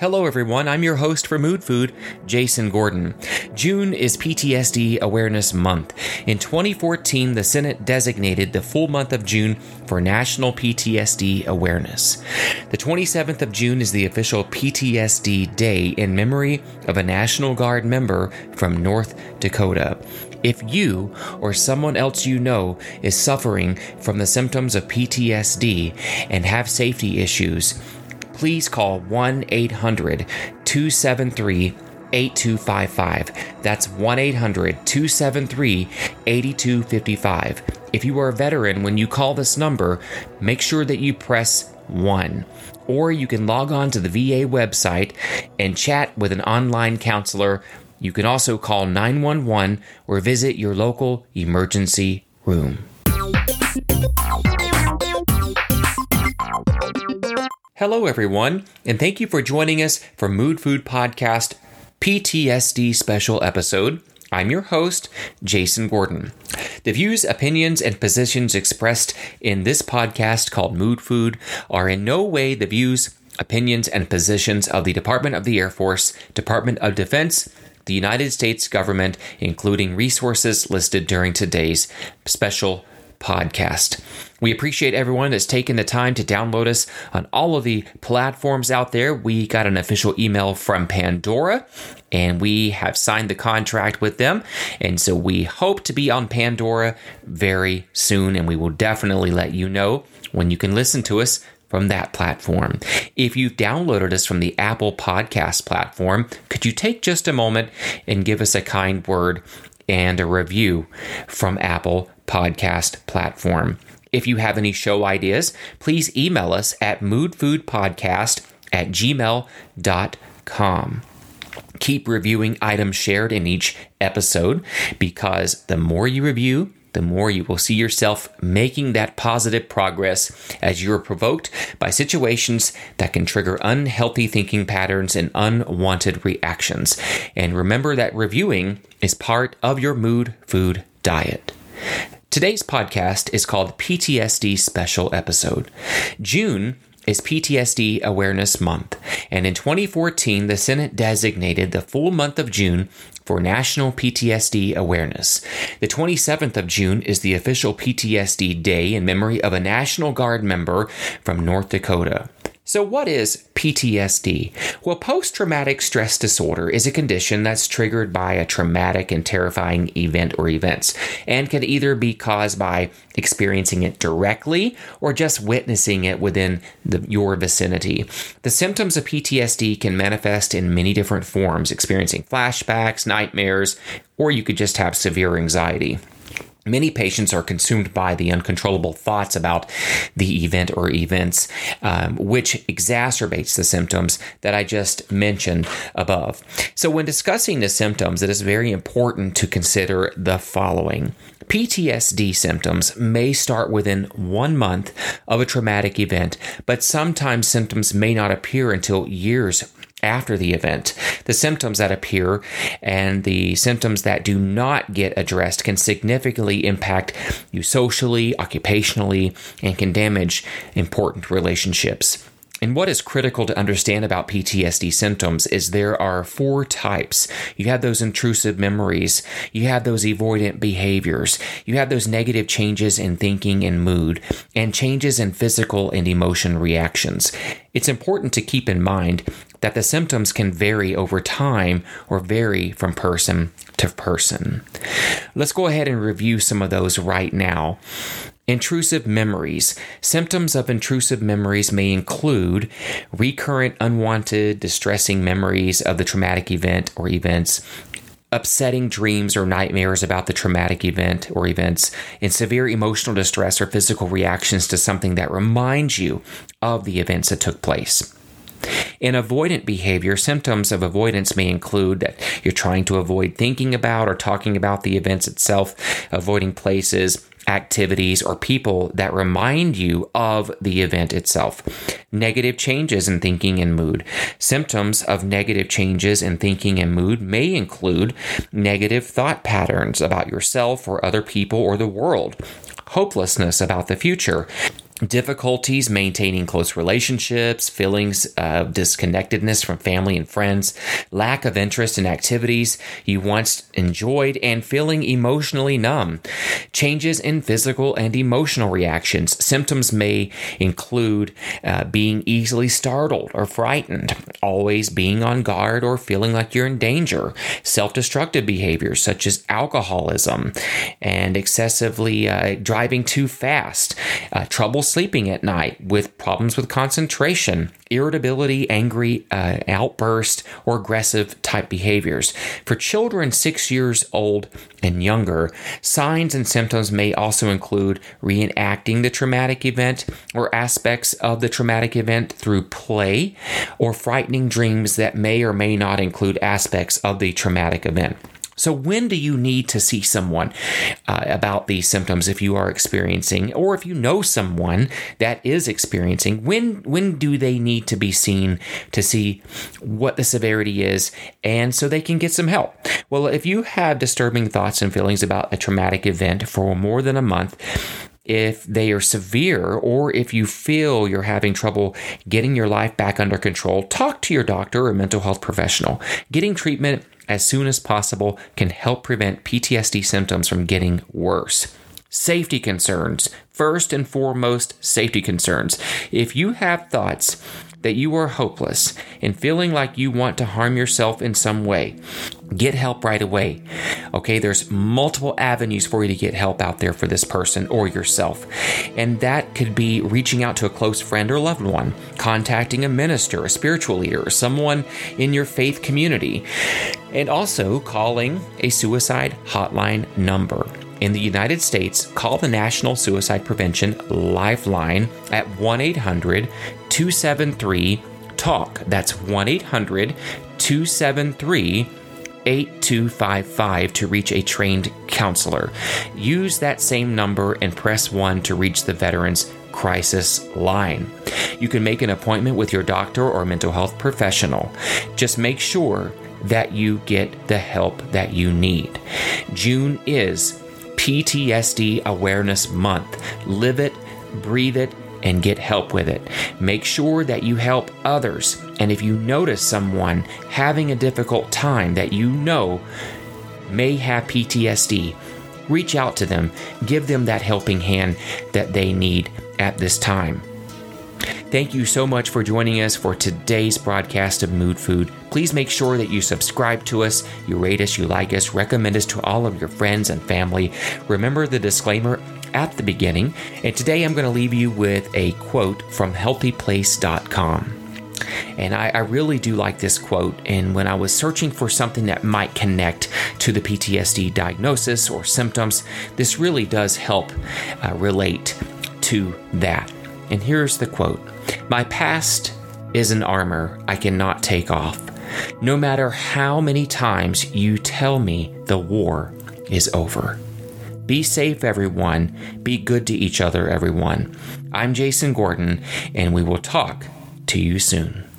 Hello, everyone. I'm your host for Mood Food, Jason Gordon. June is PTSD Awareness Month. In 2014, the Senate designated the full month of June for National PTSD Awareness. The 27th of June is the official PTSD Day in memory of a National Guard member from North Dakota. If you or someone else you know is suffering from the symptoms of PTSD and have safety issues, please call 1 800 273 8255. That's 1 800 273 8255. If you are a veteran, when you call this number, make sure that you press 1. Or you can log on to the VA website and chat with an online counselor. You can also call 911 or visit your local emergency room. Hello, everyone, and thank you for joining us for Mood Food Podcast PTSD special episode. I'm your host, Jason Gordon. The views, opinions, and positions expressed in this podcast called Mood Food are in no way the views, opinions, and positions of the Department of the Air Force, Department of Defense, the United States government, including resources listed during today's special podcast. We appreciate everyone that's taken the time to download us on all of the platforms out there. We got an official email from Pandora and we have signed the contract with them. And so we hope to be on Pandora very soon, and we will definitely let you know when you can listen to us from that platform. If you've downloaded us from the Apple Podcast platform, could you take just a moment and give us a kind word and a review from Apple Podcast platform? If you have any show ideas, please email us at moodfoodpodcast at gmail.com. Keep reviewing items shared in each episode because the more you review, the more you will see yourself making that positive progress as you are provoked by situations that can trigger unhealthy thinking patterns and unwanted reactions. And remember that reviewing is part of your mood food diet. Today's podcast is called PTSD Special Episode. June is PTSD Awareness Month, and in 2014, the Senate designated the full month of June for National PTSD Awareness. The 27th of June is the official PTSD Day in memory of a National Guard member from North Dakota. So, what is PTSD? Well, post traumatic stress disorder is a condition that's triggered by a traumatic and terrifying event or events and can either be caused by experiencing it directly or just witnessing it within the, your vicinity. The symptoms of PTSD can manifest in many different forms, experiencing flashbacks, nightmares, or you could just have severe anxiety. Many patients are consumed by the uncontrollable thoughts about the event or events, um, which exacerbates the symptoms that I just mentioned above. So, when discussing the symptoms, it is very important to consider the following. PTSD symptoms may start within one month of a traumatic event, but sometimes symptoms may not appear until years after the event. The symptoms that appear and the symptoms that do not get addressed can significantly impact you socially, occupationally, and can damage important relationships. And what is critical to understand about PTSD symptoms is there are four types. You have those intrusive memories, you have those avoidant behaviors, you have those negative changes in thinking and mood, and changes in physical and emotion reactions. It's important to keep in mind that the symptoms can vary over time or vary from person to person. Let's go ahead and review some of those right now. Intrusive memories. Symptoms of intrusive memories may include recurrent, unwanted, distressing memories of the traumatic event or events, upsetting dreams or nightmares about the traumatic event or events, and severe emotional distress or physical reactions to something that reminds you of the events that took place. In avoidant behavior, symptoms of avoidance may include that you're trying to avoid thinking about or talking about the events itself, avoiding places, activities, or people that remind you of the event itself. Negative changes in thinking and mood. Symptoms of negative changes in thinking and mood may include negative thought patterns about yourself or other people or the world, hopelessness about the future, difficulties maintaining close relationships, feelings of disconnectedness from family and friends, lack of interest in activities you once enjoyed, and feeling emotionally numb. Changes in physical and emotional reactions. Symptoms may include uh, being easily startled or frightened, always being on guard or feeling like you're in danger, self destructive behaviors such as alcoholism and excessively uh, driving too fast, uh, sleeping at night with problems with concentration, irritability, angry uh, outburst, or aggressive type behaviors. For children six years old and younger, signs and symptoms may also include reenacting the traumatic event or aspects of the traumatic event through play or frightening dreams that may or may not include aspects of the traumatic event. So, when do you need to see someone uh, about these symptoms if you are experiencing, or if you know someone that is experiencing? When when do they need to be seen to see what the severity is, and so they can get some help? Well, if you have disturbing thoughts and feelings about a traumatic event for more than a month, if they are severe or if you feel you're having trouble getting your life back under control, talk to your doctor or mental health professional. Getting treatment as soon as possible can help prevent PTSD symptoms from getting worse. Safety concerns. First and foremost, safety concerns. If you have thoughts that you are hopeless and feeling like you want to harm yourself in some way, get help right away. Okay, there's multiple avenues for you to get help out there for this person or yourself. And that could be reaching out to a close friend or loved one, contacting a minister, a spiritual leader, or someone in your faith community, and also calling a suicide hotline number. In the United States, call the National Suicide Prevention Lifeline at 1 800 273 TALK. That's 1 800 273 8255 to reach a trained counselor. Use that same number and press 1 to reach the Veterans Crisis Line. You can make an appointment with your doctor or mental health professional. Just make sure that you get the help that you need. June is PTSD Awareness Month. Live it, breathe it, and get help with it. Make sure that you help others. And if you notice someone having a difficult time that you know may have PTSD, reach out to them, give them that helping hand that they need at this time. Thank you so much for joining us for today's broadcast of Mood Food. Please make sure that you subscribe to us, you rate us, you like us, recommend us to all of your friends and family. Remember the disclaimer at the beginning. And today I'm going to leave you with a quote from healthyplace.com. And I, I, really do like this quote. And when I was searching for something that might connect to the PTSD diagnosis or symptoms, this really does help uh, relate to that. And here's the quote My past is an armor I cannot take off. No matter how many times you tell me the war is over. Be safe, everyone. Be good to each other, everyone. I'm Jason Gordon, and we will talk to you soon.